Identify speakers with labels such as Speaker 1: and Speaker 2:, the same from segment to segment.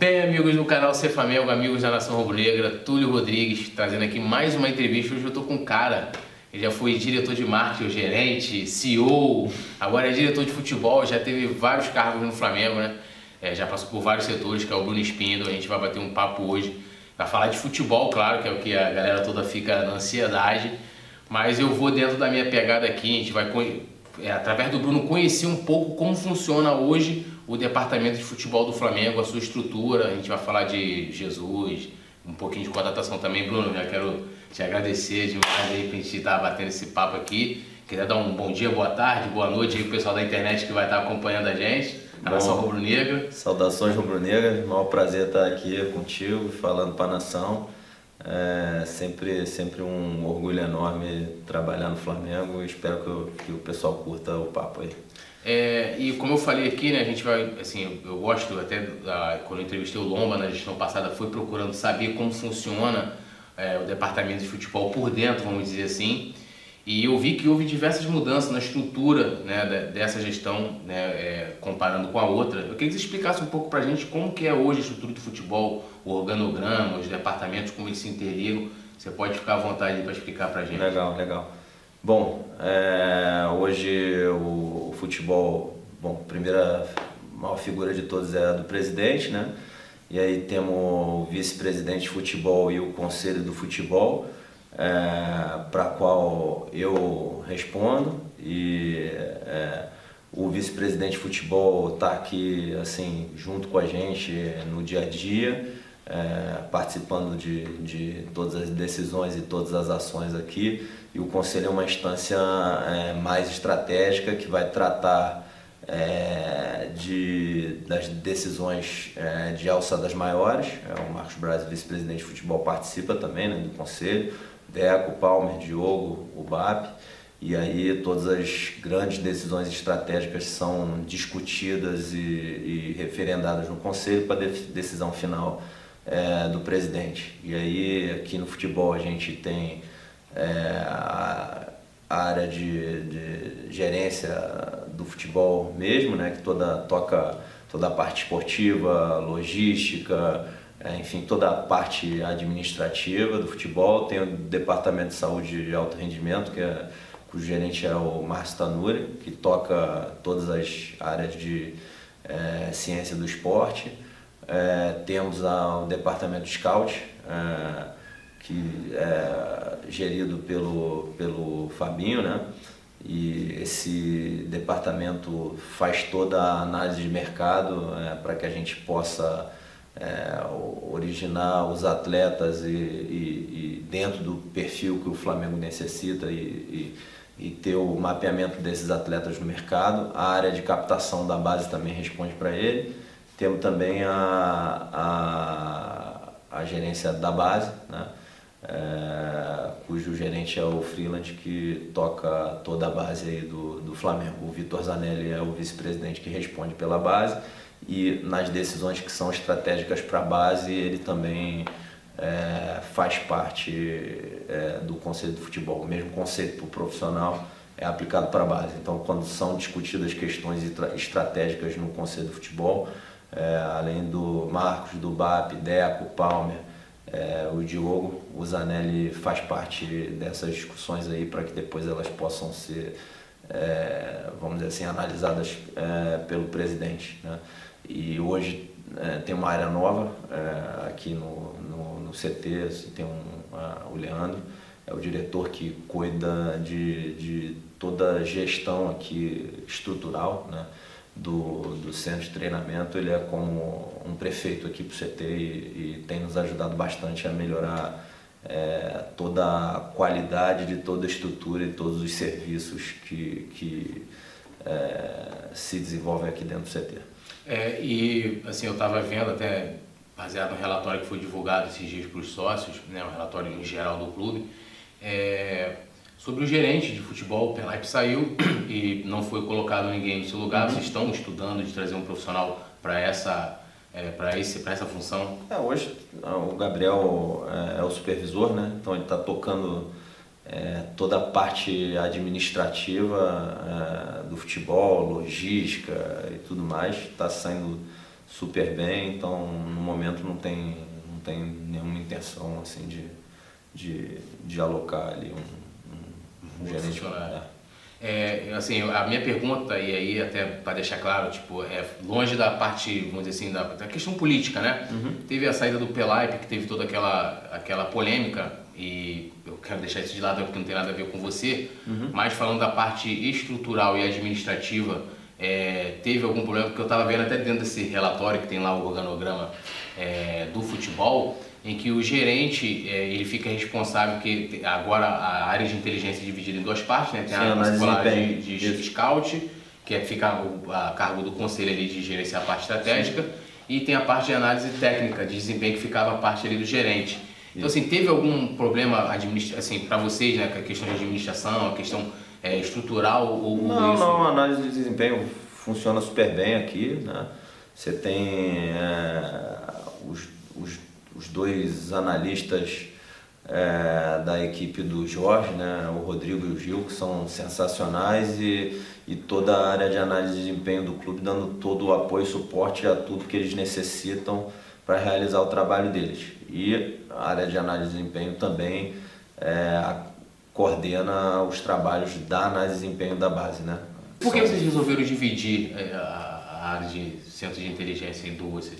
Speaker 1: Bem, amigos do canal Ser Flamengo, amigos da Nação Rubro-Negra, Túlio Rodrigues, trazendo aqui mais uma entrevista. Hoje eu tô com um cara, ele já foi diretor de marketing, gerente, CEO, agora é diretor de futebol, já teve vários cargos no Flamengo, né? É, já passou por vários setores, que é o Bruno Espindo. A gente vai bater um papo hoje para falar de futebol, claro, que é o que a galera toda fica na ansiedade. Mas eu vou dentro da minha pegada aqui, a gente vai, é, através do Bruno, conhecer um pouco como funciona hoje o departamento de futebol do Flamengo, a sua estrutura. A gente vai falar de Jesus, um pouquinho de contratação também. Bruno, já quero te agradecer demais aí pra gente estar tá batendo esse papo aqui. Queria dar um bom dia, boa tarde, boa noite aí pro pessoal da internet que vai estar acompanhando a gente. A Nação Rubro-Negra.
Speaker 2: Saudações Rubro-Negra, maior prazer estar aqui contigo, falando para a Nação. É sempre, sempre um orgulho enorme trabalhar no Flamengo e espero que, eu, que o pessoal curta o papo aí.
Speaker 1: É, e como eu falei aqui, né, a gente vai, assim, eu gosto até, da, quando eu entrevistei o Lomba na gestão passada, fui procurando saber como funciona é, o departamento de futebol por dentro, vamos dizer assim, e eu vi que houve diversas mudanças na estrutura né, dessa gestão, né, é, comparando com a outra. Eu queria que você explicasse um pouco para a gente como que é hoje a estrutura do futebol, o organograma, os departamentos, como eles se interligam. Você pode ficar à vontade para explicar para a gente.
Speaker 2: Legal, legal. Bom, é, hoje o, o, futebol, bom, primeira maior figura de todos é a do presidente, né? E aí temos o vice-presidente de futebol e o conselho do futebol é, para qual eu respondo e é, o vice-presidente de futebol está aqui assim junto com a gente no dia a dia, é, participando de, de todas as decisões e todas as ações aqui. E o conselho é uma instância é, mais estratégica que vai tratar é, de, das decisões é, de alçadas maiores. É, o Marcos Braz, vice-presidente de futebol, participa também né, do conselho Deco, Palmer, Diogo, o BAP. E aí todas as grandes decisões estratégicas são discutidas e, e referendadas no conselho para decisão final é, do presidente. E aí aqui no futebol a gente tem é, a, a, área de, de, gerência do futebol mesmo, né, que toda toca toda a parte esportiva, logística, é, enfim, toda a parte administrativa do futebol. Tem o departamento de saúde de alto rendimento, que é, cujo gerente é o Márcio Tanuri, que toca todas as áreas de é, ciência do esporte. É, temos a, o departamento de scout, é, que é gerido pelo, pelo Fabinho, né? E esse departamento faz toda a análise de mercado é, para que a gente possa é, originar os atletas e, e, e, dentro do perfil que o Flamengo necessita e, e, ter o mapeamento desses atletas no mercado. A área de captação da base também responde para ele. Temos também a, a, a gerência da base, né? É, cujo gerente é o Freeland, que toca toda a base aí do, do Flamengo. O Vitor Zanelli é o vice-presidente que responde pela base e nas decisões que são estratégicas para a base ele também é, faz parte é, do conselho de futebol. O mesmo conceito para o profissional é aplicado para a base. Então, quando são discutidas questões estratégicas no conselho de futebol, além do Marcos, do BAP, Deco, Palmer, é, o Diogo, o Zanelli faz parte dessas discussões aí para que depois elas possam ser, é, vamos dizer assim, analisadas é, pelo presidente. Né? E hoje é, tem uma área nova é, aqui no, no, no, CT, assim, tem um, o Leandro, é o diretor que cuida de, de toda a gestão aqui estrutural né, do, do centro de treinamento. Ele é como um prefeito aqui para o CT e, e, tem nos ajudado bastante a melhorar é, toda a qualidade de toda a estrutura e todos os serviços que, que é, se desenvolvem aqui dentro do CT.
Speaker 1: É, e assim, eu estava vendo até, baseado no relatório que foi divulgado esses dias para os sócios, né, o relatório em geral do clube, é, sobre o gerente de futebol, o Pelaipe saiu e não foi colocado ninguém no seu lugar. Uhum. Vocês estão estudando de trazer um profissional para essa é, para essa função?
Speaker 2: É, hoje o Gabriel é, é, o supervisor, né? Então ele está tocando é, toda a parte administrativa é, do futebol, logística e tudo mais, está saindo super bem, então no momento não tem, não tem nenhuma intenção assim de, de, de alocar ali um, um gerente.
Speaker 1: É, assim, a minha pergunta, e aí até para deixar claro, tipo, é longe da parte, vamos dizer assim, da, da questão política, né? Uhum. Teve a saída do Pelaipe, que teve toda aquela, aquela polêmica, e eu quero deixar isso de lado porque não tem nada a ver com você, uhum. mas falando da parte estrutural e administrativa, é, teve algum problema, porque eu estava vendo até dentro desse relatório que tem lá o organograma é, do futebol, em que o gerente é, ele fica responsável que agora a área de inteligência é dividida em duas partes, né? Tem Sim, a área de, de scout, que é ficar a cargo do conselho ali de gerenciar a parte estratégica, Sim. e tem a parte de análise técnica de desempenho que ficava a parte ali do gerente. Então assim, teve algum problema assim para vocês, né, com a questão de administração, a questão é, estrutural ou
Speaker 2: Não, isso? não, a análise de desempenho funciona super bem aqui, né? Você tem é, os, os dois analistas é, da equipe do Jorge, né, o Rodrigo e o Gil, que são sensacionais e, e toda a área de análise de desempenho do clube dando todo o apoio e suporte a tudo que eles necessitam para realizar o trabalho deles. E a área de análise de desempenho também é, coordena os trabalhos da análise de desempenho da base. Né?
Speaker 1: Por que vocês resolveram dividir é, a área de centro de inteligência em duas?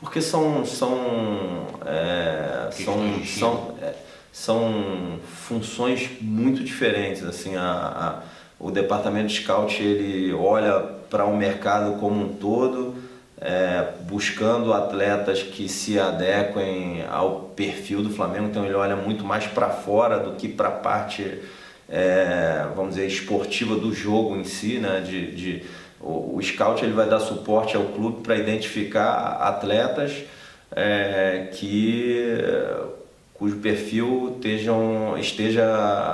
Speaker 2: Porque são, são, é, são, são, é, são funções muito diferentes. Assim, a, a, o departamento de scout ele olha para o mercado como um todo, é, buscando atletas que se adequem ao perfil do Flamengo. Então ele olha muito mais para fora do que para a parte, é, vamos dizer, esportiva do jogo em si, né? de, de o, scout ele vai dar suporte ao clube para identificar atletas é, que cujo perfil estejam, esteja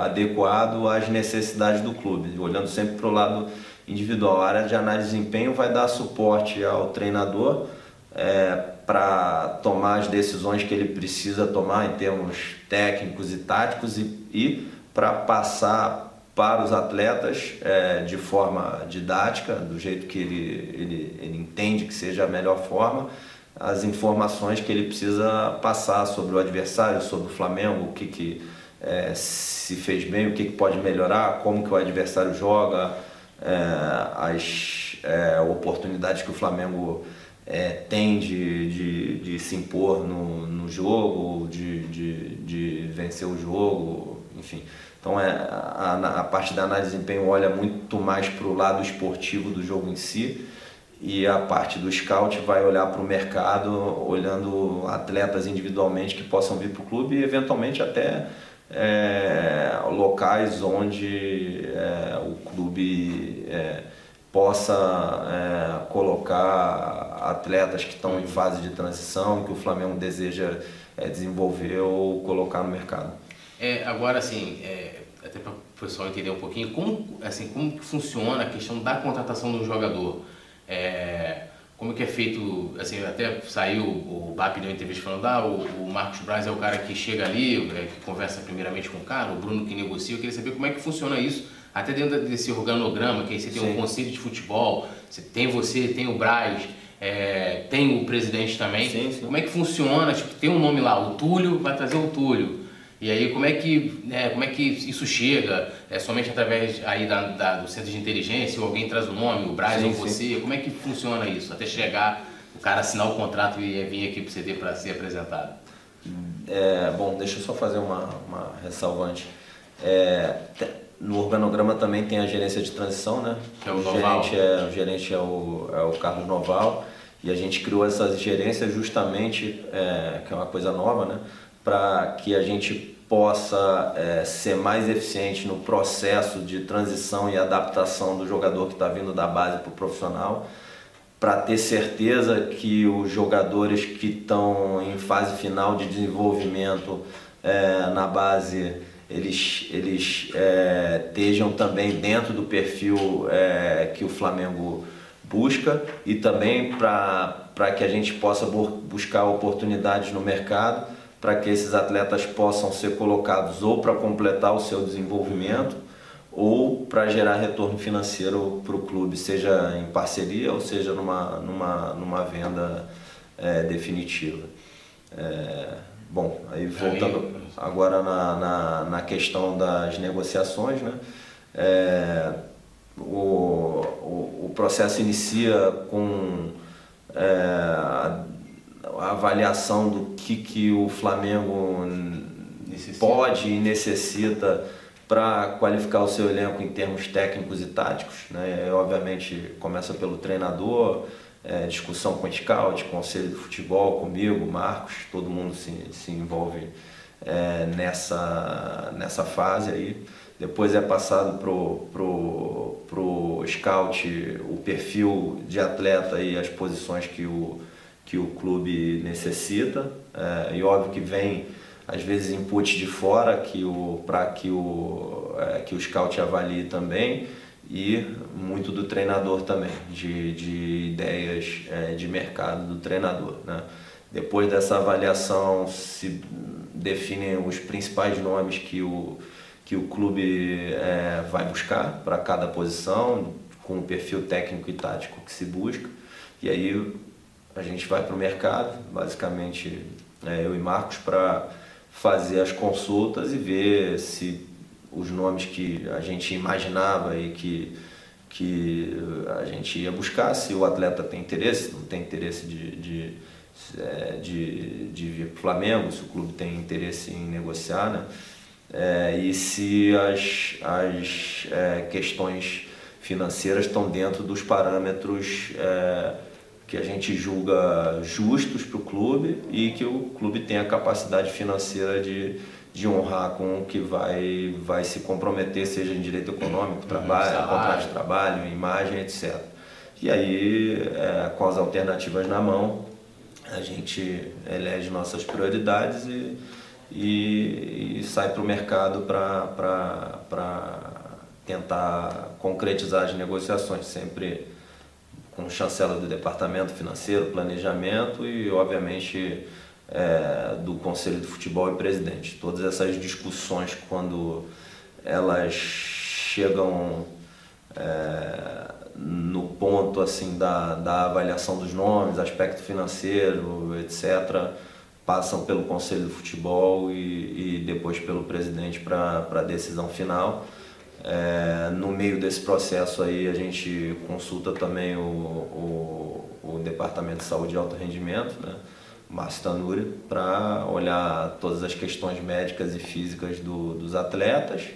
Speaker 2: adequado às necessidades do clube, olhando sempre para o lado individual. A área de análise de desempenho vai dar suporte ao treinador é, para tomar as decisões que ele precisa tomar em termos técnicos e táticos e, e para passar para os atletas é, de forma didática, do jeito que ele, ele, ele entende que seja a melhor forma, as informações que ele precisa passar sobre o adversário, sobre o Flamengo, o que, que é, se fez bem, o que, que pode melhorar, como que o adversário joga, é, as é, oportunidades que o Flamengo é, tem de, de, de, se impor no, no jogo, de, de, de vencer o jogo, enfim. Então é, a, a parte da análise de desempenho olha muito mais para o lado esportivo do jogo em si e a parte do scout vai olhar para o mercado, olhando atletas individualmente que possam vir para o clube e eventualmente até é, locais onde é, o clube é, possa é, colocar atletas que estão em fase de transição, que o Flamengo deseja é, desenvolver ou colocar no mercado.
Speaker 1: É, agora, assim, é, até para o pessoal entender um pouquinho, como, assim, como funciona a questão da contratação do jogador? É, como que é feito, assim, até saiu, o BAP deu uma entrevista falando, ah, o, o Marcos Braz é o cara que chega ali, é, que conversa primeiramente com o cara, o Bruno que negocia, eu queria saber como é que funciona isso, até dentro desse organograma, que aí você tem Sim. um conselho de futebol, você tem você, tem o Braz, é, tem o presidente também, sim, sim. como é que funciona, tipo, tem um nome lá, o Túlio vai trazer o Túlio, e aí como é que, né, como é que isso chega? É somente através aí da, da, do centro de inteligência, ou alguém traz o nome, o Braz ou você? Como é que funciona isso? Até chegar o cara assinar o contrato e vir aqui para o CD para ser apresentado.
Speaker 2: É, bom, deixa eu só fazer uma, uma ressalva antes. É, no organograma também tem a gerência de transição, né?
Speaker 1: É o, o gerente
Speaker 2: é o gerente é o, é o Carlos Noval e a gente criou essas gerências justamente, é, que é uma coisa nova, né? Para que a gente possa é, ser mais eficiente no processo de transição e adaptação do jogador que está vindo da base para o profissional, para ter certeza que os jogadores que estão em fase final de desenvolvimento é, na base eles, eles é, estejam também dentro do perfil é, que o Flamengo busca e também para que a gente possa buscar oportunidades no mercado para que esses atletas possam ser colocados ou para completar o seu desenvolvimento ou para gerar retorno financeiro para o clube, seja em parceria ou seja numa, numa, numa venda é, definitiva. É, bom, aí voltando agora na, na, na, questão das negociações, né? É, o, o, o, processo inicia com é, a, a, avaliação do que, que o Flamengo necessita. pode e necessita para qualificar o seu elenco em termos técnicos e táticos. Né? Obviamente começa pelo treinador, é, discussão com o scout, conselho de futebol, comigo, Marcos, todo mundo se, se envolve é, nessa, nessa fase aí. Depois é passado pro, pro, pro scout o perfil de atleta e as posições que o, que o clube necessita. É, e óbvio que vem às vezes input de fora que o para que o é, que o scout avalie também e muito do treinador também de, de ideias é, de mercado do treinador né? depois dessa avaliação se definem os principais nomes que o que o clube é, vai buscar para cada posição com o perfil técnico e tático que se busca e aí a gente vai para o mercado basicamente é, eu e Marcos para fazer as consultas e ver se os nomes que a gente imaginava e que, que a gente ia buscar, se o atleta tem interesse, não tem interesse de, de, é, de, de vir para o Flamengo, se o clube tem interesse em negociar, né? É, e se as, as é, questões financeiras estão dentro dos parâmetros é, que a gente julga justos para o clube e que o clube tem a capacidade financeira de, de honrar com o que vai, vai se comprometer, seja em direito econômico, uhum. trabalho, contrato de trabalho, imagem, etc. E aí, é, com as alternativas na mão, a gente elege nossas prioridades e, e, e sai para o mercado para tentar concretizar as negociações, sempre com chancela do departamento financeiro, planejamento e, obviamente, é, do conselho de futebol e presidente. Todas essas discussões, quando elas chegam é, no ponto assim da, da avaliação dos nomes, aspecto financeiro, etc., passam pelo conselho de futebol e, e depois pelo presidente para a decisão final. É, no meio desse processo aí a gente consulta também o, o, o Departamento de Saúde e Alto Rendimento, né? Márcio Tanuri, para olhar todas as questões médicas e físicas do, dos atletas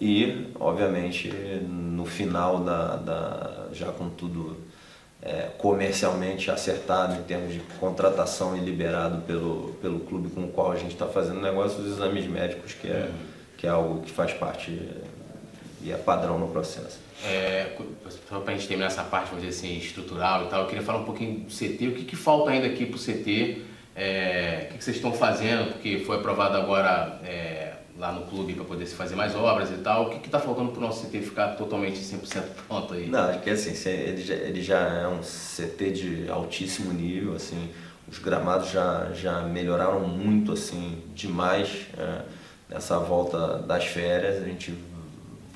Speaker 2: e, obviamente, no final, da, da já com tudo é, comercialmente acertado em termos de contratação e liberado pelo, pelo clube com o qual a gente está fazendo negócio, os exames médicos, que é, que é algo que faz parte e é padrão no processo.
Speaker 1: É, só para a gente terminar essa parte, vamos dizer assim, estrutural e tal, eu queria falar um pouquinho do CT, o que, que falta ainda aqui para o CT, é, o que, que, vocês estão fazendo, porque foi aprovado agora é, lá no clube para poder se fazer mais obras e tal, o que está faltando para o nosso CT ficar totalmente 100% pronto aí?
Speaker 2: Não, acho que assim, ele já, ele já é um CT de altíssimo nível, assim, os gramados já, já melhoraram muito, assim, demais é, nessa volta das férias, a gente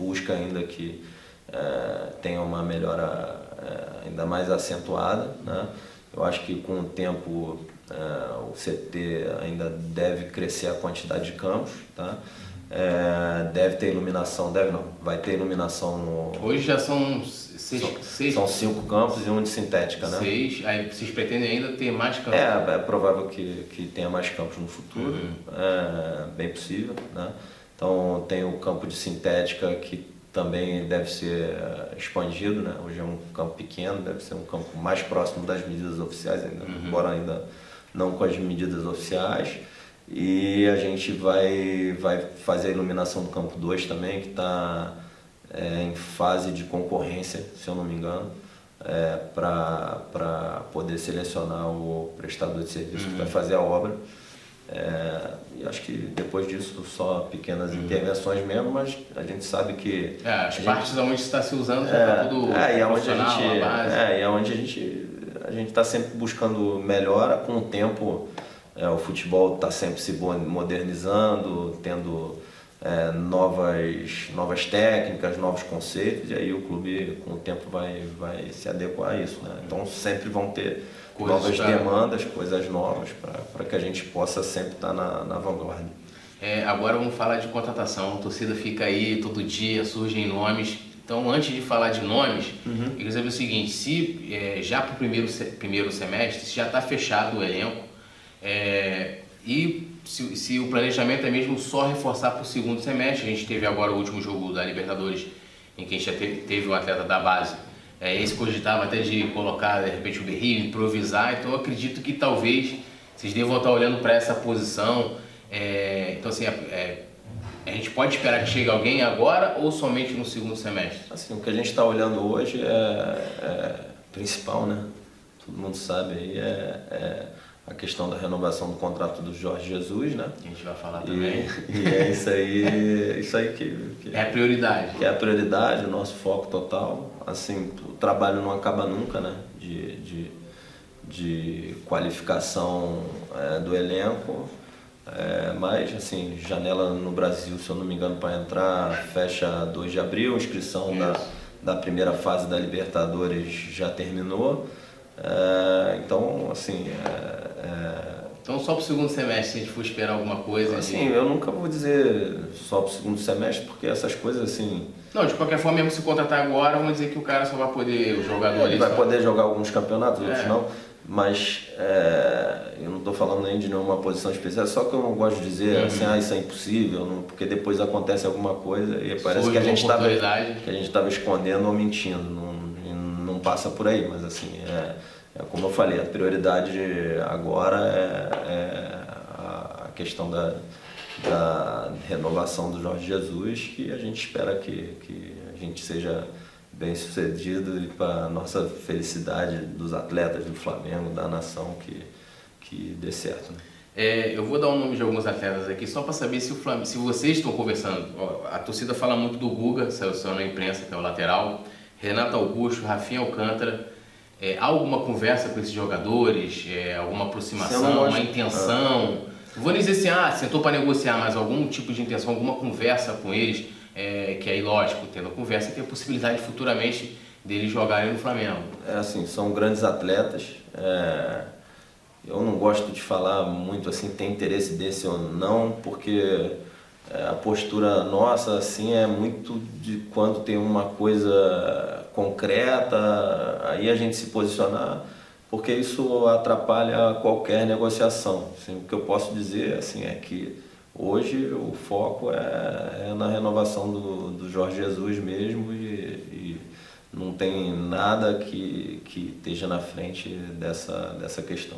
Speaker 2: busca ainda que é, tenha uma melhora é, ainda mais acentuada. Né? Eu acho que com o tempo é, o CT ainda deve crescer a quantidade de campos. Tá? É, deve ter iluminação, deve não, vai ter iluminação no.
Speaker 1: Hoje já são seis.
Speaker 2: São,
Speaker 1: seis
Speaker 2: são cinco campos e um de sintética, né?
Speaker 1: Seis, aí vocês pretendem ainda ter mais campos?
Speaker 2: É, é provável que, que tenha mais campos no futuro, uhum. é bem possível, né? Então tem o campo de sintética que também deve ser eh, expandido, né? Hoje é um campo pequeno, deve ser um campo mais próximo das medidas oficiais, ainda, uhum. embora ainda não com as medidas oficiais. E a gente vai, vai fazer a iluminação do campo 2 também, que está é, em fase de concorrência, se eu não me engano, é, para poder selecionar o prestador de serviço uhum. que vai uhum. fazer a obra. É, e acho que depois disso só pequenas uhum. intervenções mesmo, mas a gente sabe que.
Speaker 1: É, as partes gente, onde está se usando já está é, tudo.
Speaker 2: É, e aonde a gente. É, e aonde a gente a gente está sempre buscando melhora com o tempo. É, o futebol está sempre se modernizando, tendo é, novas, novas técnicas, novos conceitos, e aí o clube com o tempo vai, vai se adequar a isso. Né? Então sempre vão ter coisas novas pra... demandas, coisas novas, para que a gente possa sempre estar na, na vanguarda.
Speaker 1: É, agora vamos falar de contratação. A torcida fica aí todo dia, surgem nomes. Então, antes de falar de nomes, uhum. eu queria saber o seguinte: se é, já para o primeiro, primeiro semestre, se já está fechado o elenco, é, e se, se, o planejamento é mesmo só reforçar para o segundo semestre, a gente teve agora o último jogo da Libertadores, em que a gente já teve, teve um atleta da base. É, esse cogitava até de colocar de repente o Berrio, improvisar, então eu acredito que talvez vocês devam estar olhando para essa posição. É, então, assim, é, é, a gente pode esperar que chegue alguém agora ou somente no segundo semestre?
Speaker 2: Assim, o que a gente está olhando hoje é, é, principal, né? Todo mundo sabe aí, é, é a questão da renovação do contrato do Jorge Jesus, né?
Speaker 1: A gente vai falar também.
Speaker 2: E, e é isso aí, isso aí que,
Speaker 1: que, é a prioridade.
Speaker 2: Que é a prioridade, o nosso foco total. Assim, o trabalho não acaba nunca, né? De, de, de qualificação é, do elenco. É, mas, assim, janela no Brasil, se eu não me engano, para entrar, fecha 2 de abril. Inscrição da, da primeira fase da Libertadores já terminou. É, então, assim, é,
Speaker 1: é... Então só para o segundo semestre, se a gente for esperar alguma coisa?
Speaker 2: Assim, de... eu nunca vou dizer só para o segundo semestre, porque essas coisas assim...
Speaker 1: Não, de qualquer forma, mesmo se contratar agora, vamos dizer que o cara só vai poder, o jogador...
Speaker 2: Ele vai poder jogar alguns campeonatos, outros é. não, mas é, eu não estou falando nem de nenhuma posição especial, só que eu não gosto de dizer uhum. assim, ah, isso é impossível, não, porque depois acontece alguma coisa e parece que a gente estava que a gente estava escondendo ou mentindo, não, não passa por aí, mas assim, é, é, como eu falei, a prioridade agora é, é a questão da, da, renovação do Jorge Jesus, que a gente espera que, que a gente seja bem sucedido e para nossa felicidade dos atletas do Flamengo, da nação, que, que dê certo. Né?
Speaker 1: É, eu vou dar o nome de alguns atletas aqui só para saber se o Flamengo, se vocês estão conversando. A torcida fala muito do Guga, saiu, saiu na imprensa, que é o lateral, Renato Augusto, Rafinha Alcântara. É, há alguma conversa com esses jogadores, é, alguma aproximação, uma intenção? Não vou dizer assim, ah, sentou para negociar, mas algum tipo de intenção, alguma conversa com eles, é, que aí, lógico, tendo a conversa, tem a possibilidade futuramente deles jogarem no Flamengo.
Speaker 2: É assim, são grandes atletas. É, eu não gosto de falar muito assim, tem interesse desse ou não, porque é, a postura nossa assim é muito de quando tem uma coisa concreta, aí a gente se posicionar, porque isso atrapalha qualquer negociação. Assim, o que eu posso dizer assim, é que hoje o foco é, é na renovação do, do Jorge Jesus mesmo e, e, não tem nada que, que esteja na frente dessa, dessa questão.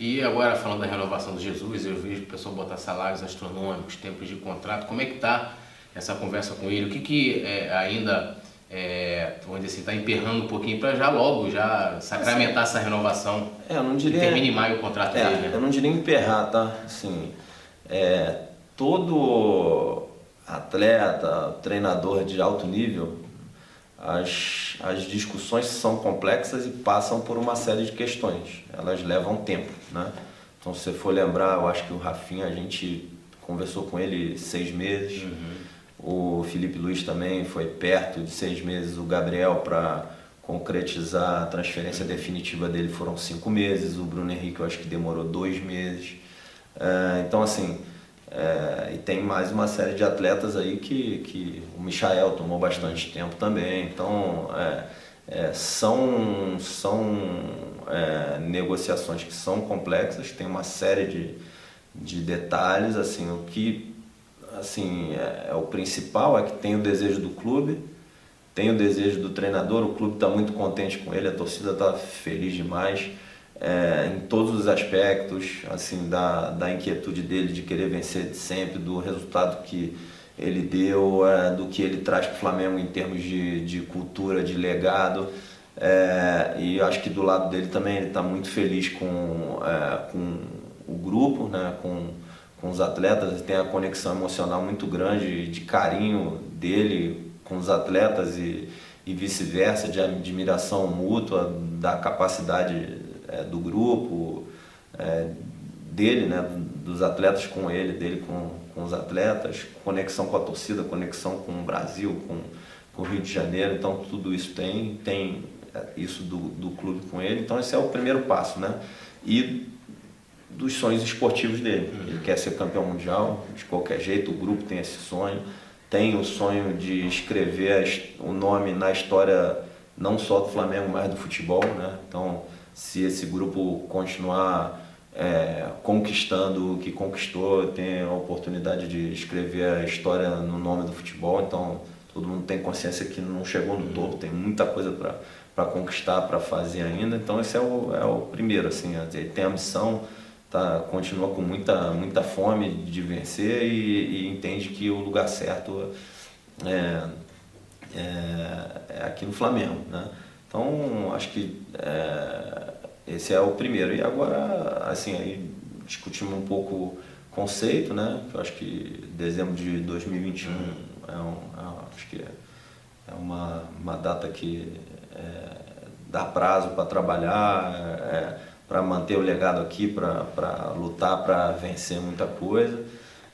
Speaker 1: E agora falando da renovação do Jesus, eu vejo o pessoal botar salários astronômicos, tempos de contrato, como é que está essa conversa com ele? O que, que é, ainda é, dizer assim, está emperrando um pouquinho para já logo, já sacramentar assim, essa renovação.
Speaker 2: É, eu não diria.
Speaker 1: termine mais o contrato
Speaker 2: é,
Speaker 1: dele, né?
Speaker 2: Eu não diria emperrar, tá? Assim, é, todo atleta, treinador de alto nível, as, as discussões são complexas e passam por uma série de questões. Elas levam tempo, né? Então, se você for lembrar, eu acho que o Rafinha, a gente conversou com ele seis meses. Uhum o Felipe Luiz também foi perto de seis meses. O Gabriel, para concretizar a transferência definitiva dele, foram cinco meses. O Bruno Henrique, eu acho que demorou dois meses. É, então, assim, é, e tem mais uma série de atletas aí que, que o Michael tomou bastante tempo também. Então, é, é, são, são é, negociações que são complexas, tem uma série de, de detalhes. Assim, o que assim, é, é, o principal é que tem o desejo do clube, tem o desejo do treinador, o clube está muito contente com ele, a torcida está feliz demais é, em todos os aspectos, assim, da, da inquietude dele de querer vencer sempre, do resultado que ele deu, é, do que ele traz para o Flamengo em termos de, de cultura, de legado. É, e acho que do lado dele também ele está muito feliz com, é, com o grupo, né, com com os atletas, tem a conexão emocional muito grande de carinho dele com os atletas e, e vice-versa, de admiração mútua da capacidade é, do grupo, é, dele, né, dos atletas com ele, dele com, com os atletas, conexão com a torcida, conexão com o Brasil, com, com o Rio de Janeiro, então tudo isso tem, tem é, isso do, do clube com ele, então esse é o primeiro passo, né? E dos sonhos esportivos dele. Ele quer ser campeão mundial, de qualquer jeito, o grupo tem esse sonho, tem o sonho de escrever o nome na história não só do Flamengo, mas do futebol, né? Então, se esse grupo continuar é, conquistando o que conquistou, tem a oportunidade de escrever a história no nome do futebol, então todo mundo tem consciência que não chegou no topo, tem muita coisa para conquistar, para fazer ainda, então esse é o, é o primeiro, assim, ele tem a missão, tá, continua com muita, muita fome de vencer e, e entende que o lugar certo é, é, é aqui no Flamengo, né? Então, acho que é, esse é o primeiro. E agora, assim, aí discutimos um pouco conceito, né? Eu acho que dezembro de 2021 é, um, é, acho que é, é uma, uma data que é, dá prazo para trabalhar, é, para manter o legado aqui, para lutar, para vencer muita coisa.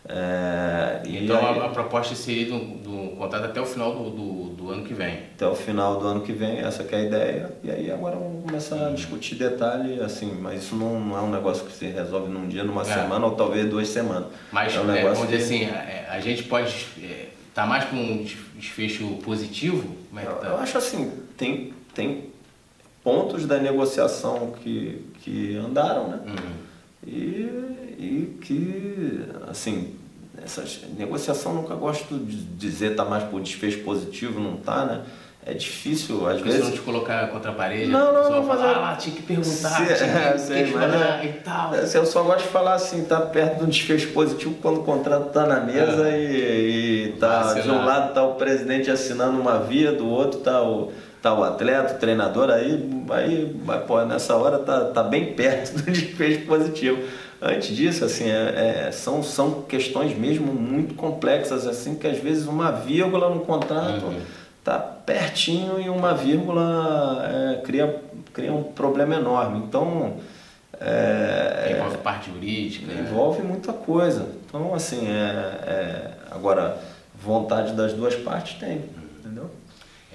Speaker 1: É, então aí, a, a, proposta seria do, do contrato até o final do, do, do, ano que vem.
Speaker 2: Até o final do ano que vem, essa que é a ideia. E aí agora vamos começar a discutir detalhe, assim, mas isso não, não é um negócio que se resolve num dia, numa é. semana ou talvez duas semanas.
Speaker 1: Mas é um é, vamos dizer assim, a, é, a, gente pode estar é, tá mais para um desfecho positivo?
Speaker 2: Como é que tá? Eu acho assim, tem, tem pontos da negociação que, que andaram, né? Uhum. E, e que, assim, essa negociação nunca gosto de dizer tá mais por desfecho positivo, não tá, né? É difícil, às vezes.
Speaker 1: não te colocar contra a parede,
Speaker 2: não, não, não,
Speaker 1: mas falar, ah, tinha que perguntar, se, tinha que, é, sei,
Speaker 2: questionar é, e tal. É, eu só gosto de falar assim, tá perto de um desfecho positivo quando o contrato tá na mesa é. e, e tá de um lado tá o presidente assinando uma via, do outro tá o tá o atleta, o treinador, aí, aí pô, nessa hora tá, tá bem perto do desfecho positivo. Antes disso, assim, é, é, são, são questões mesmo muito complexas, assim, que às vezes uma vírgula no contrato uhum. tá pertinho e uma vírgula é, cria, cria um problema enorme. Então,
Speaker 1: é, envolve parte jurídica.
Speaker 2: Né? Envolve né? muita coisa. Então, assim, é, é, agora, vontade das duas partes tem, entendeu?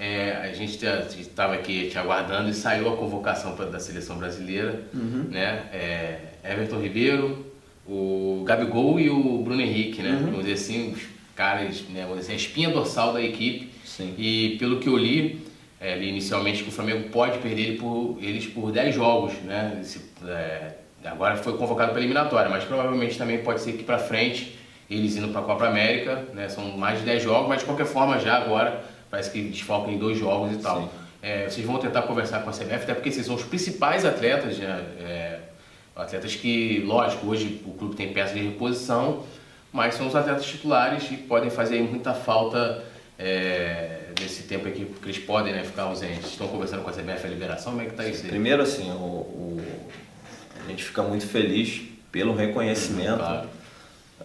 Speaker 1: É, a gente estava aqui te aguardando e saiu a convocação pra, da seleção brasileira, uhum. né? É, Everton Ribeiro, o Gabigol e o Bruno Henrique, né? Uhum. Vamos dizer assim, os caras, né? Vamos dizer assim, a espinha dorsal da equipe. Sim. E pelo que eu li, é, li inicialmente que o Flamengo pode perder ele por, eles por 10 jogos, né? Esse, é, agora foi convocado para eliminatória, mas provavelmente também pode ser que para frente eles indo para a Copa América, né? São mais de 10 jogos, mas de qualquer forma já agora parece que desfalcam em dois jogos e tal. É, vocês vão tentar conversar com a CBF, até porque esses são os principais atletas, né? É, atletas que, lógico, hoje o clube tem peças de reposição, mas são os atletas titulares e podem fazer muita falta é, nesse tempo aqui que eles podem né, ficar ausentes. Estão conversando com a CBF a liberação, como é que está isso aí?
Speaker 2: Primeiro, assim, o, o, a gente fica muito feliz pelo reconhecimento claro.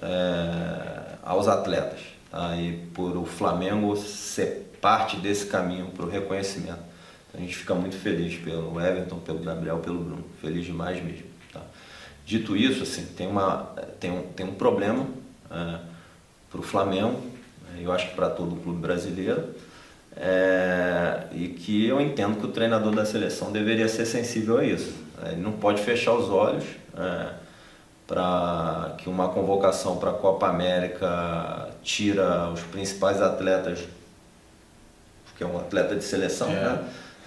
Speaker 2: é, aos atletas tá? e por o Flamengo ser parte desse caminho para o reconhecimento. Então, a gente fica muito feliz pelo Everton, pelo Gabriel, pelo Bruno. Feliz demais mesmo. Tá? Dito isso, assim, tem, uma, tem, um, tem um problema é, para o Flamengo, né, eu acho que para todo o clube brasileiro, é, e que eu entendo que o treinador da seleção deveria ser sensível a isso. Ele não pode fechar os olhos é, para que uma convocação para a Copa América tira os principais atletas que é um atleta de seleção, é. né?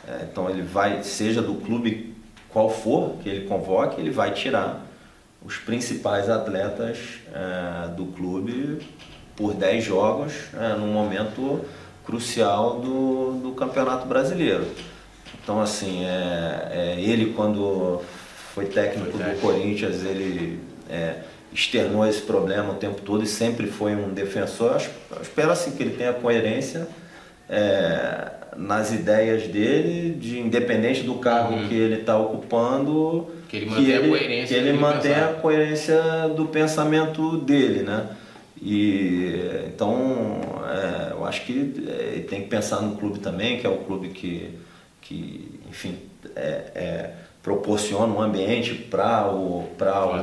Speaker 2: É, então ele vai, seja do clube qual for que ele convoque, ele vai tirar os principais atletas é, do clube por 10 jogos é, num momento crucial do, do Campeonato Brasileiro. Então assim, é, é ele quando foi técnico foi do Corinthians, ele é, externou esse problema o tempo todo e sempre foi um defensor. Eu espero assim que ele tenha coerência é, nas ideias dele, de independente do cargo uhum. que ele está ocupando,
Speaker 1: que ele mantenha a coerência,
Speaker 2: que ele mantenha a coerência do pensamento dele, né? E então é, eu acho que é, tem que pensar no clube também, que é o clube que, que enfim, é, é proporciona um ambiente para o,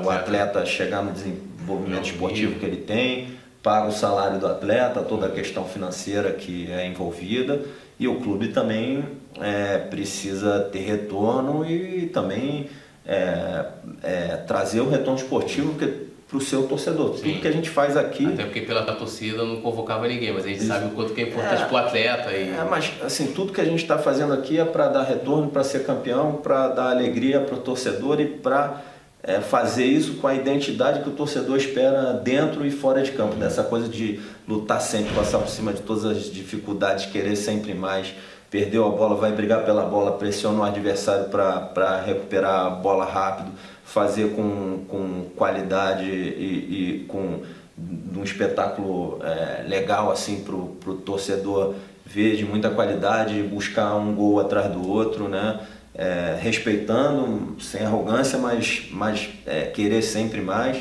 Speaker 2: o atleta chegar no desenvolvimento esportivo que ele tem, paga o salário do atleta, toda a questão financeira que é envolvida e o clube também é, precisa ter retorno e também é, é, trazer o retorno esportivo para o seu torcedor. Sim. Tudo que a gente faz aqui.
Speaker 1: Até porque pela torcida não convocava ninguém, mas a gente Isso. sabe o quanto que é importante é, para o atleta. E...
Speaker 2: É, mas assim, tudo que a gente está fazendo aqui é para dar retorno, para ser campeão, para dar alegria para o torcedor e para é, fazer isso com a identidade que o torcedor espera dentro e fora de campo. Dessa coisa de lutar sempre, passar por cima de todas as dificuldades, querer sempre mais. Perdeu a bola, vai brigar pela bola, pressiona o adversário para recuperar a bola rápido, fazer com, com qualidade e, e com um espetáculo é, legal assim para o torcedor ver de muita qualidade, buscar um gol atrás do outro, né? É, respeitando, sem arrogância, mas, mas é, querer sempre mais.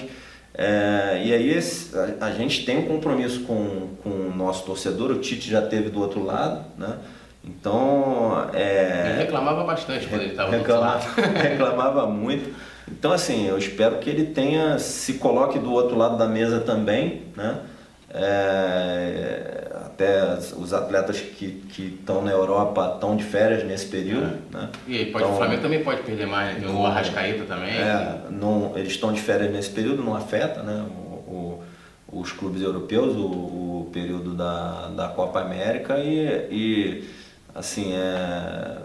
Speaker 2: É, e aí esse, a, a, gente tem um compromisso com, com o nosso torcedor, o Tite já teve do outro lado, né? Então. É,
Speaker 1: ele reclamava bastante quando ele estava lado.
Speaker 2: reclamava muito. Então, assim, eu espero que ele tenha, se coloque do outro lado da mesa também, né? É, até os atletas que estão na Europa estão de férias nesse período. É. Né?
Speaker 1: E aí, pode, então, o Flamengo também pode perder mais, né? o Arrascaeta também.
Speaker 2: É, não, eles estão de férias nesse período, não afeta né? o, o, os clubes europeus, o, o, período da, da Copa América e, e assim, é,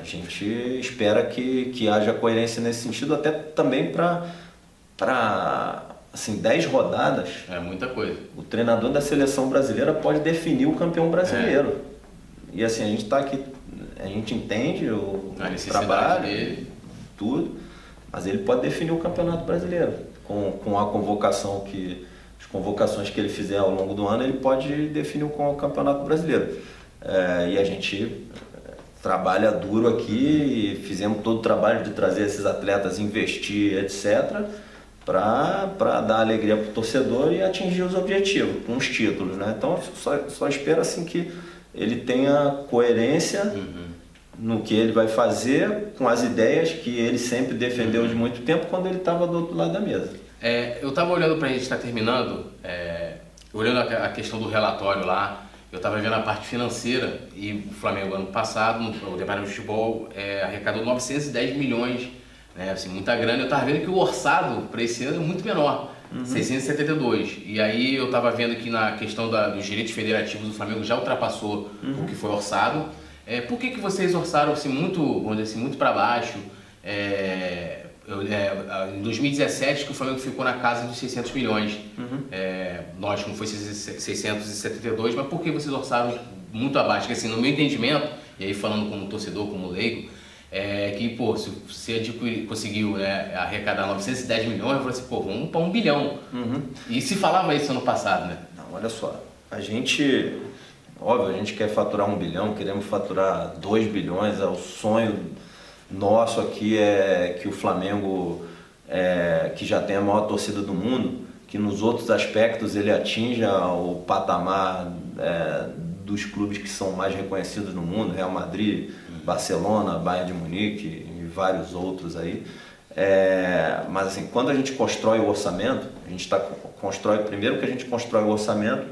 Speaker 2: a gente espera que, que haja coerência nesse sentido, até também para assim, 10 rodadas.
Speaker 1: É muita coisa.
Speaker 2: O treinador da seleção brasileira pode definir o campeão brasileiro. É. E assim, a gente está aqui, a gente entende o, o trabalho, dele. tudo, mas ele pode definir o campeonato brasileiro. Com, com a convocação que. As convocações que ele fizer ao longo do ano, ele pode definir o, campeonato brasileiro. É, e a gente trabalha duro aqui e fizemos todo o trabalho de trazer esses atletas, investir, etc para dar alegria para o torcedor e atingir os objetivos, com os títulos. Né? Então, só, só espero assim, que ele tenha coerência uhum. no que ele vai fazer, com as ideias que ele sempre defendeu uhum. de muito tempo quando ele estava do outro lado da mesa.
Speaker 1: É, eu estava olhando para a gente estar tá terminando, é, olhando a, a, questão do relatório lá, eu estava vendo a parte financeira e o Flamengo ano passado, no, o Departamento de Futebol, é, arrecadou 910 milhões né? Assim, muita grana. Eu estava vendo que o orçado para esse ano é muito menor. Uhum. 672. E aí eu estava vendo que na questão da, dos direitos federativos do Flamengo já ultrapassou uhum. o que foi orçado. É, por que, que vocês orçaram assim, muito, vamos dizer assim, muito para baixo? É, eu, é, em 2017 que o Flamengo ficou na casa dos 600 milhões. Uhum. É, lógico, não foi 672, mas por que vocês orçaram muito abaixo? Porque assim, no meu entendimento, e aí falando como torcedor, como leigo, é, que, pô, se você conseguiu né, arrecadar 910 milhões, eu falei assim, pô, vamos para um bilhão. Uhum. E se falava isso ano passado, né?
Speaker 2: Não, olha só, a gente, óbvio, a gente quer faturar um bilhão, queremos faturar 2 bilhões, é o sonho nosso aqui é que o Flamengo, é, que já tem a maior torcida do mundo, que nos outros aspectos ele atinja o patamar é, dos clubes que são mais reconhecidos no mundo, Real Madrid, Barcelona, Bayern de Munique e vários outros aí. É, mas assim, quando a gente constrói o orçamento, a gente tá, constrói primeiro que a gente constrói o orçamento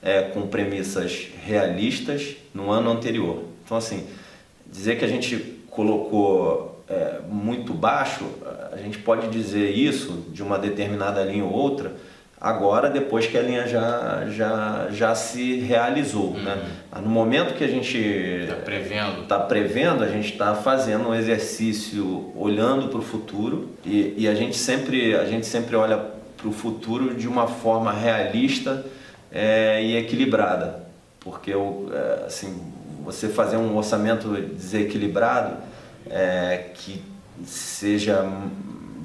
Speaker 2: é, com premissas realistas no ano anterior. Então assim, dizer que a gente colocou é, muito baixo, a gente pode dizer isso de uma determinada linha ou outra, agora depois que a linha já, já, já se realizou. Né? Uhum. Né? No momento que a gente
Speaker 1: está prevendo.
Speaker 2: Tá prevendo, a gente está fazendo um exercício olhando para o futuro e, e, a, gente sempre, a gente sempre olha para o futuro de uma forma realista é, e equilibrada. Porque é, assim, você fazer um orçamento desequilibrado é, que seja,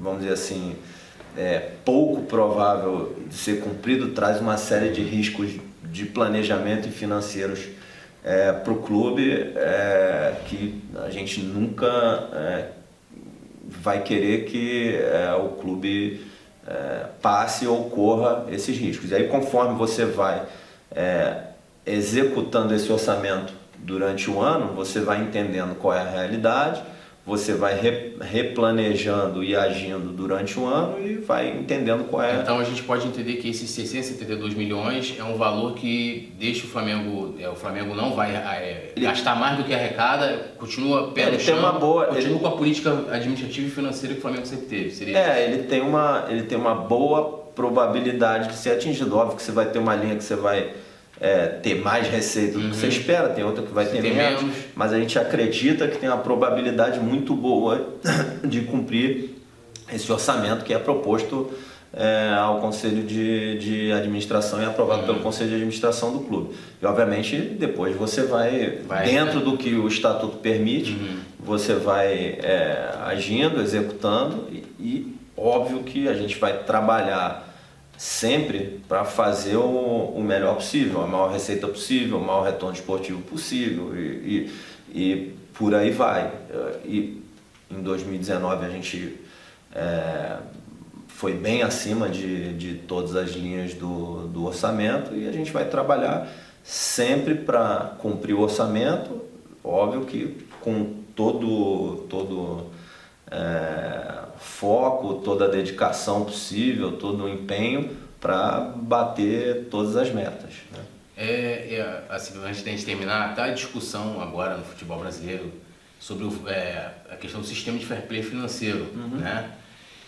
Speaker 2: vamos dizer assim, é, pouco provável de ser cumprido traz uma série de riscos de planejamento e financeiros é, para o clube é, que a gente nunca é, vai querer que é, o clube é, passe ou corra esses riscos. E aí, conforme você vai executando esse orçamento durante o ano, você vai entendendo qual é a realidade, você vai replanejando e agindo durante o ano e vai entendendo qual é.
Speaker 1: Então a gente pode entender que esses 672 milhões é um valor que deixa o Flamengo, é, o Flamengo não vai é, gastar mais do que arrecada, continua pé
Speaker 2: ele tem uma boa,
Speaker 1: continua
Speaker 2: ele...
Speaker 1: com a política administrativa e financeira que o Flamengo sempre teve.
Speaker 2: Seria é, ele tem uma, ele tem uma boa probabilidade de ser atingido. Óbvio que você vai ter uma linha que você vai é, ter mais receita do que você uhum. espera, tem outra que vai ter menos, menos, mas a gente acredita que tem uma probabilidade muito boa de cumprir esse orçamento que é proposto é, ao Conselho de, de Administração e aprovado uhum. pelo Conselho de Administração do clube. E obviamente depois você vai, vai dentro do que o Estatuto permite, uhum. você vai é, agindo, executando e, e óbvio que a gente vai trabalhar sempre para fazer o, o, melhor possível, a maior receita possível, o maior retorno esportivo possível e, e, e por aí vai. E em 2019 a gente é, foi bem acima de, de todas as linhas do, do orçamento e a gente vai trabalhar sempre para cumprir o orçamento, óbvio que com todo, todo é, foco, toda a dedicação possível, todo o empenho para bater todas as metas. Né?
Speaker 1: É, é, assim, antes de a gente terminar, está a discussão agora no futebol brasileiro sobre o, é, a questão do sistema de fair play financeiro, uhum. né?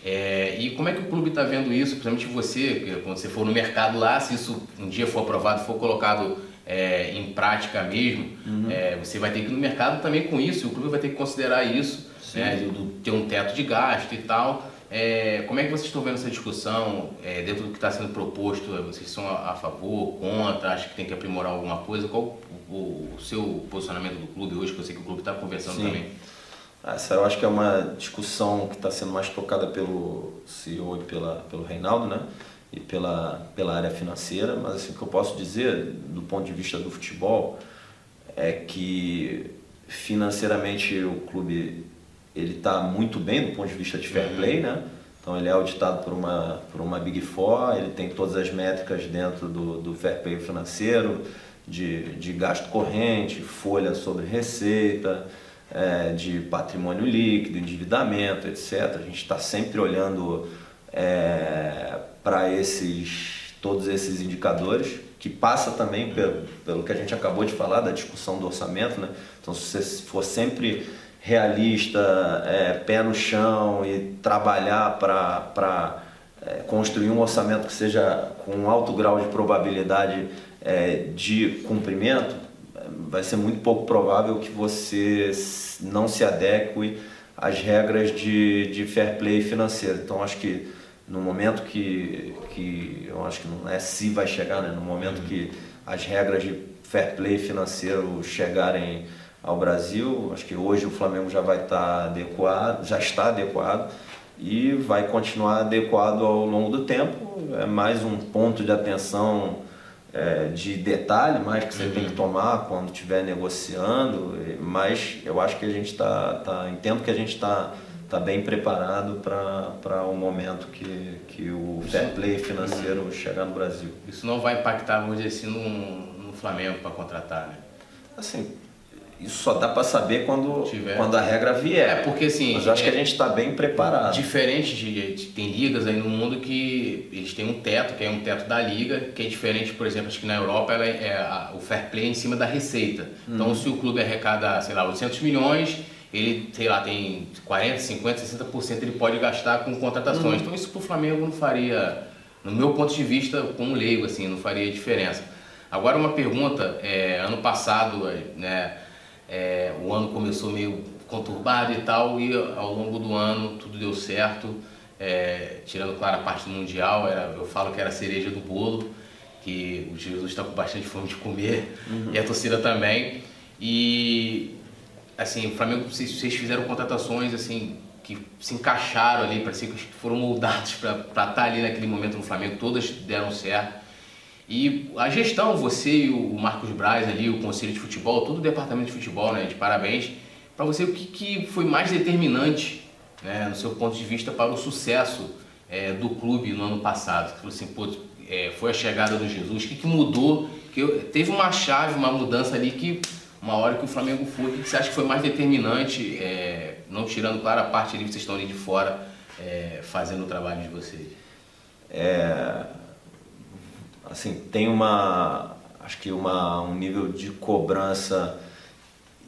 Speaker 1: É, e como é que o clube está vendo isso, principalmente você, quando você for no mercado lá, se isso um dia for aprovado, for colocado é, em prática mesmo, uhum. é, você vai ter que ir no mercado também com isso, o clube vai ter que considerar isso né, de, de, ter um teto de gasto e tal. É, como é que vocês estão vendo essa discussão é, dentro do que está sendo proposto? Vocês são a, a, favor, contra? Acham que tem que aprimorar alguma coisa? Qual o, o seu posicionamento do clube hoje? Que eu sei que o clube está conversando Sim. também.
Speaker 2: Essa eu acho que é uma discussão que está sendo mais tocada pelo CEO e pela, pelo Reinaldo, né? E pela, pela área financeira. Mas assim, o que eu posso dizer, do ponto de vista do futebol, é que financeiramente o clube ele está muito bem do ponto de vista de fair play, né? Então ele é auditado por uma, por uma Big Four, ele tem todas as métricas dentro do, do fair play financeiro, de, de gasto corrente, folha sobre receita, é, de patrimônio líquido, endividamento, etc. A gente está sempre olhando é, para esses, todos esses indicadores, que passa também pelo, pelo que a gente acabou de falar, da discussão do orçamento. Né? Então se você for sempre realista, é, pé no chão e trabalhar para é, construir um orçamento que seja com um alto grau de probabilidade é, de cumprimento, vai ser muito pouco provável que você não se adeque às regras de, de fair play financeiro. Então, acho que no momento que, que eu acho que não é se vai chegar, né? no momento que as regras de fair play financeiro chegarem ao Brasil. Acho que hoje o Flamengo já vai estar adequado, já está adequado e vai continuar adequado ao longo do tempo. É mais um ponto de atenção é, de detalhe, mais que você uhum. tem que tomar quando estiver negociando. Mas eu acho que a gente está, tá, entendo que a gente está tá bem preparado para o um momento que, que o fair play financeiro uhum. chegar no Brasil.
Speaker 1: Isso não vai impactar, vamos dizer assim, no, no Flamengo para contratar, né?
Speaker 2: Assim, isso só dá para saber quando, quando a regra vier.
Speaker 1: É, porque assim.
Speaker 2: Mas eu acho é, que a é gente está bem preparado.
Speaker 1: Diferente de, de, Tem ligas aí no mundo que eles têm um teto, que é um teto da liga, que é diferente, por exemplo, acho que na Europa ela é, é a, o fair play em cima da receita. Então, se o clube arrecada, sei lá, 800 milhões, ele, sei lá, tem 40, 50, 60% ele pode gastar com contratações. Uhum. Então, isso para o Flamengo não faria, no meu ponto de vista, como leigo, assim, não faria diferença. Agora, uma pergunta: é, ano passado, né? É, o ano começou meio conturbado e tal, e ao longo do ano tudo deu certo. É, tirando, claro, a parte do Mundial, era, eu falo que era a cereja do bolo, que o Jesus está com bastante fome de comer, uhum. e a torcida também. E, assim, o Flamengo, vocês, fizeram contratações, assim, que se encaixaram ali, parecia que foram moldados para estar tá ali naquele momento no Flamengo, todas deram certo. E a gestão, você e o Marcos Braz ali, o Conselho de Futebol, todo o departamento de futebol, né, de parabéns. Para você, o que, que foi mais determinante, né, no seu ponto de vista, para o sucesso é, do clube no ano passado? Você assim, pô, é, foi a chegada do Jesus, o que, que mudou? Que teve uma chave, uma mudança ali que uma hora que o Flamengo foi. O que você acha que foi mais determinante, é, não tirando, claro, a parte ali que vocês estão ali de fora, é, fazendo o trabalho de vocês?
Speaker 2: É, assim, tem uma, acho que uma, um nível de cobrança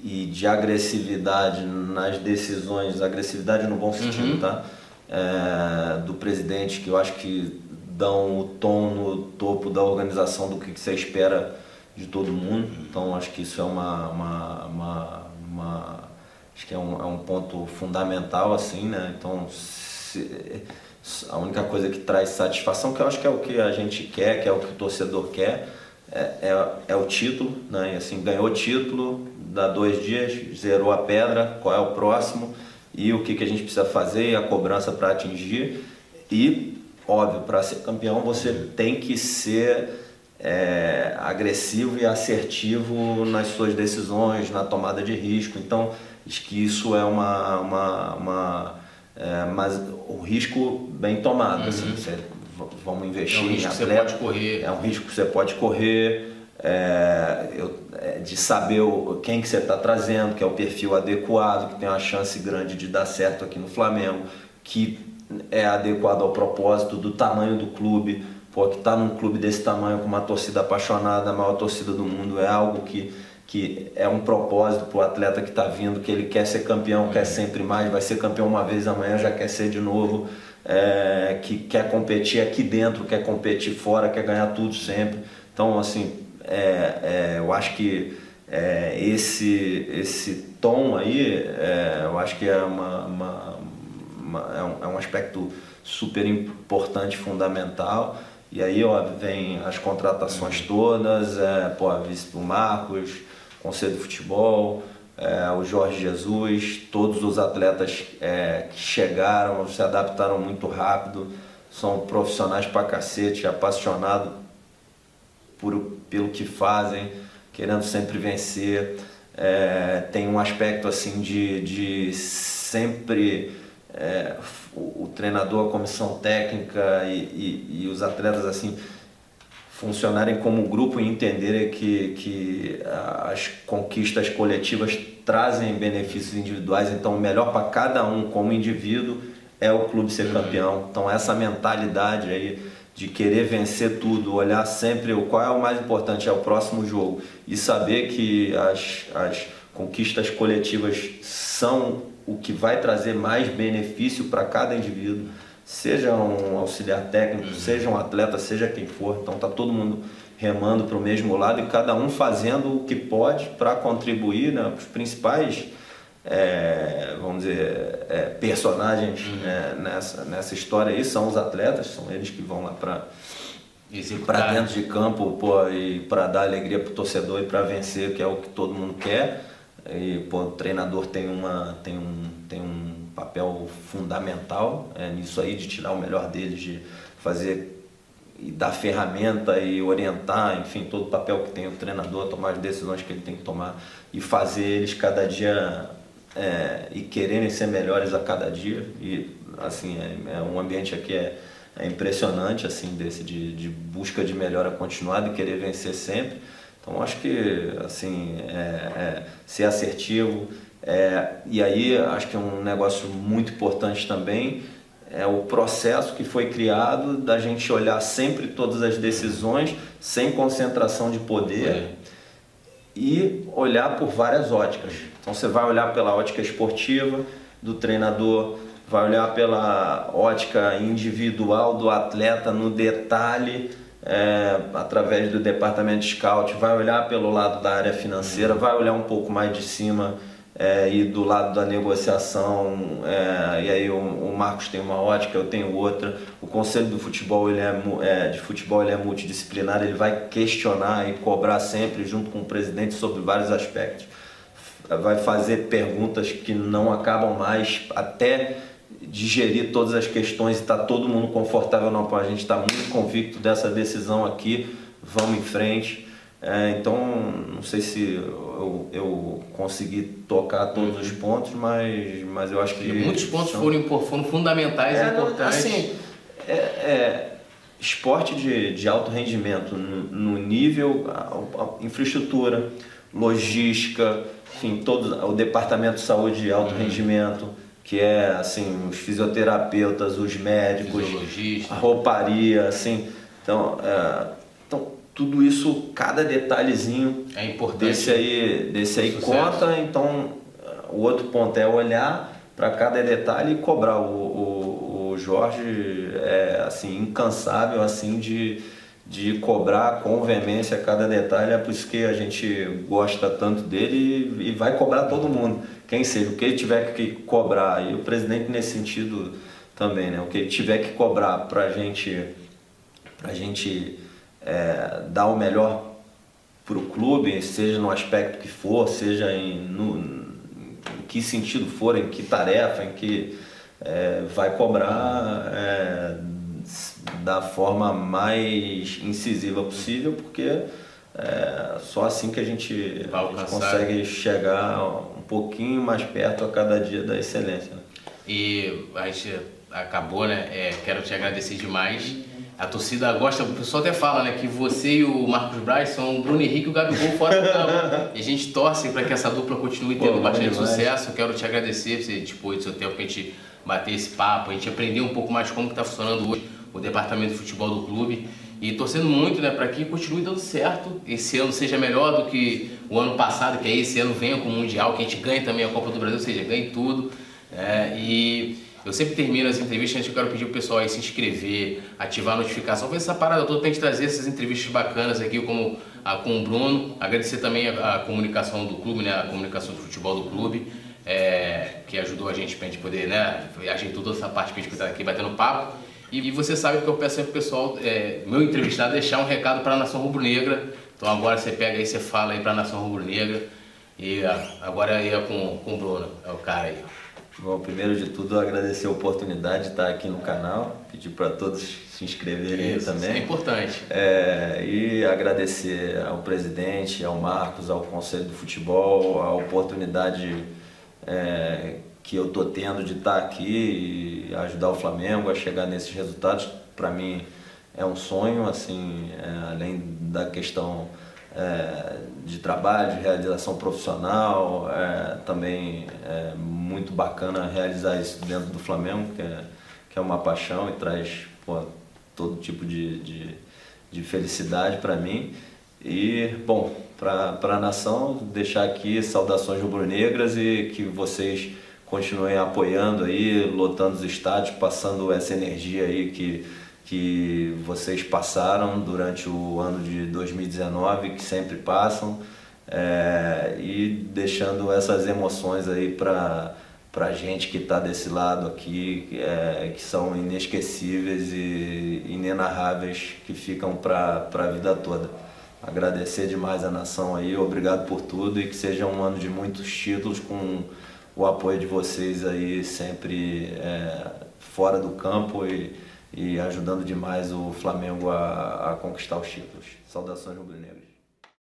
Speaker 2: e de agressividade nas decisões, agressividade no bom sentido, uhum. tá? É, do presidente, que eu acho que dão o tom no topo da organização do que você espera de todo mundo. Então acho que isso é uma, uma, uma, uma acho que é um, é um ponto fundamental assim, né? Então se, a única coisa que traz satisfação, que eu acho que é o que a gente quer, que é o que o torcedor quer, é, é, é o título, né? E, assim, ganhou o título, dá dois dias, zerou a pedra, qual é o próximo e o que, que a gente precisa fazer e a cobrança para atingir. E, óbvio, para ser campeão você tem que ser é, agressivo e assertivo nas suas decisões, na tomada de risco. Então, acho que isso é uma. uma, uma é, mas o risco bem tomado. Assim, uhum. Assim, você, vamos investir é um
Speaker 1: risco em atleta, que você pode correr.
Speaker 2: É um risco que você pode correr. É, eu, é, de saber o, quem que você está trazendo, que é o perfil adequado, que tem uma chance grande de dar certo aqui no Flamengo, que é adequado ao propósito do tamanho do clube, Pô, que tá num clube desse tamanho, com uma torcida apaixonada, a maior torcida do mundo, é algo que, que é um propósito para o atleta que está vindo, que ele quer ser campeão, quer sempre mais, vai ser campeão uma vez, amanhã já quer ser de novo, é, que quer competir aqui dentro, quer competir fora, quer ganhar tudo sempre. Então, assim, é, é, eu acho que é, esse, esse tom aí, é, eu acho que é, uma, uma, uma é, um, é um aspecto super importante, fundamental. E aí ó, vem as contratações todas, é, pô, vice do Marcos, Conselho de Futebol, é, o Jorge Jesus, todos os atletas é, que chegaram, se adaptaram muito rápido, são profissionais pra cacete, apaixonados por, pelo que fazem, querendo sempre vencer. É, tem um aspecto assim de, de sempre o, o, treinador, a comissão técnica e, e, e, os atletas assim funcionarem como grupo e entenderem que, que as conquistas coletivas trazem benefícios individuais, então o melhor para cada um como indivíduo é o clube ser campeão. Então essa mentalidade aí de querer vencer tudo, olhar sempre o qual é o mais importante, é o próximo jogo e saber que as, as conquistas coletivas são o que vai trazer mais benefício para cada indivíduo, seja um auxiliar técnico, seja um atleta, seja quem for. Então tá todo mundo remando para o mesmo lado e cada um fazendo o que pode para contribuir, né? Os principais, é, vamos dizer, é, personagens uhum. é, nessa, nessa história aí são os atletas, são eles que vão lá para para dentro de campo pô, e para dar alegria para o torcedor e para vencer, que é o que todo mundo quer. E, pô, o treinador tem, uma, tem, um, tem um papel fundamental é, nisso aí, de tirar o melhor deles, de fazer e dar ferramenta e orientar, enfim, todo o papel que tem o treinador, tomar as decisões que ele tem que tomar e fazer eles cada dia é, e quererem ser melhores a cada dia. E assim, é, é um ambiente aqui é, é impressionante, assim, desse de, de busca de melhora continuada e querer vencer sempre. Então acho que assim é, é, ser assertivo é, e aí acho que é um negócio muito importante também é o processo que foi criado da gente olhar sempre todas as decisões sem concentração de poder é. e olhar por várias óticas. Então você vai olhar pela ótica esportiva do treinador, vai olhar pela ótica individual do atleta no detalhe é, através do departamento de scout, vai olhar pelo lado da área financeira, vai olhar um pouco mais de cima é, e do lado da negociação, é, e aí o, o, Marcos tem uma ótica, eu tenho outra. O conselho do futebol ele é, é, de futebol ele é multidisciplinar, ele vai questionar e cobrar sempre junto com o presidente sobre vários aspectos. Vai fazer perguntas que não acabam mais até digerir todas as questões e está todo mundo confortável não a gente está muito convicto dessa decisão aqui vamos em frente é, então não sei se eu, eu, consegui tocar todos os pontos mas mas eu acho que
Speaker 1: muitos pontos são... foram, foram fundamentais é, e importantes
Speaker 2: assim, é, é, esporte de, de alto rendimento no, no nível a, a infraestrutura logística, enfim, todo o departamento de saúde de alto uhum. rendimento, que é assim, os fisioterapeutas, os médicos, a rouparia, assim. Então, é, então, tudo isso, cada detalhezinho
Speaker 1: é importante.
Speaker 2: desse aí, desse aí conta. Então, o outro ponto é olhar para cada detalhe e cobrar. O, o, o Jorge é assim incansável assim de de cobrar com veemência cada detalhe, é por isso que a gente gosta tanto dele e, e vai cobrar todo mundo, quem seja, o que ele tiver que cobrar, e o presidente nesse sentido também, né? o que ele tiver que cobrar para a gente, pra gente é, dar o melhor para o clube, seja no aspecto que for, seja em, no, em que sentido for, em que tarefa, em que é, vai cobrar é, da forma mais incisiva possível, porque é só assim que a gente, a gente consegue chegar um pouquinho mais perto a cada dia da excelência. Né?
Speaker 1: E a gente acabou, né? É, quero te agradecer demais. A torcida gosta, o pessoal até fala, né, que você e o Marcos Braz são o Bruno Henrique e o Gabigol fora do campo. e a gente torce para que essa dupla continue tendo Pô, bastante sucesso. Quero te agradecer por você dispor do seu tempo para a gente bater esse papo, a gente aprender um pouco mais como está funcionando hoje o departamento de futebol do clube e torcendo muito né, para que continue dando certo, esse ano seja melhor do que o ano passado, que aí esse ano venha com o Mundial, que a gente ganhe também a Copa do Brasil, ou seja, ganhe tudo. É, e eu sempre termino as entrevistas, eu quero pedir pro pessoal aí se inscrever, ativar a notificação, fazer essa parada toda pra gente trazer essas entrevistas bacanas aqui, como a com o Bruno, agradecer também a, a comunicação do clube, né, a comunicação do futebol do clube, é, que ajudou a gente pra gente poder, né, ajeitou toda essa parte pra gente estar aqui batendo papo. E, você sabe que eu peço sempre pro pessoal, é, meu entrevistado, deixar um recado para a Nação Rubro-Negra. Então agora você pega aí, você fala aí para a Nação Rubro-Negra. E agora é com, com o Bruno, é o cara aí.
Speaker 2: Bom, primeiro de tudo, agradecer a oportunidade de estar aqui no canal, pedir para todos se inscreverem
Speaker 1: isso,
Speaker 2: também.
Speaker 1: Isso é importante.
Speaker 2: É, e agradecer ao presidente, ao Marcos, ao Conselho do Futebol, a oportunidade é, que eu tô tendo de estar aqui e ajudar o Flamengo a chegar nesses resultados, para mim é um sonho, assim, é, além da questão é, de trabalho, de realização profissional, é, também é muito bacana realizar isso dentro do Flamengo, que é, que é uma paixão e traz pô, todo tipo de, de, de felicidade para mim. E, bom, para a nação, deixar aqui saudações rubro-negras e que vocês continuem apoiando aí, lotando os estádios, passando essa energia aí que, que vocês passaram durante o ano de 2019, que sempre passam, é, e deixando essas emoções aí para para gente que está desse lado aqui, é, que são inesquecíveis e inenarráveis, que ficam para a vida toda. Agradecer demais a nação aí, obrigado por tudo e que seja um ano de muitos títulos com o apoio de vocês aí sempre é, fora do campo e, e ajudando demais o Flamengo a, a conquistar os títulos. Saudações rubro-negras.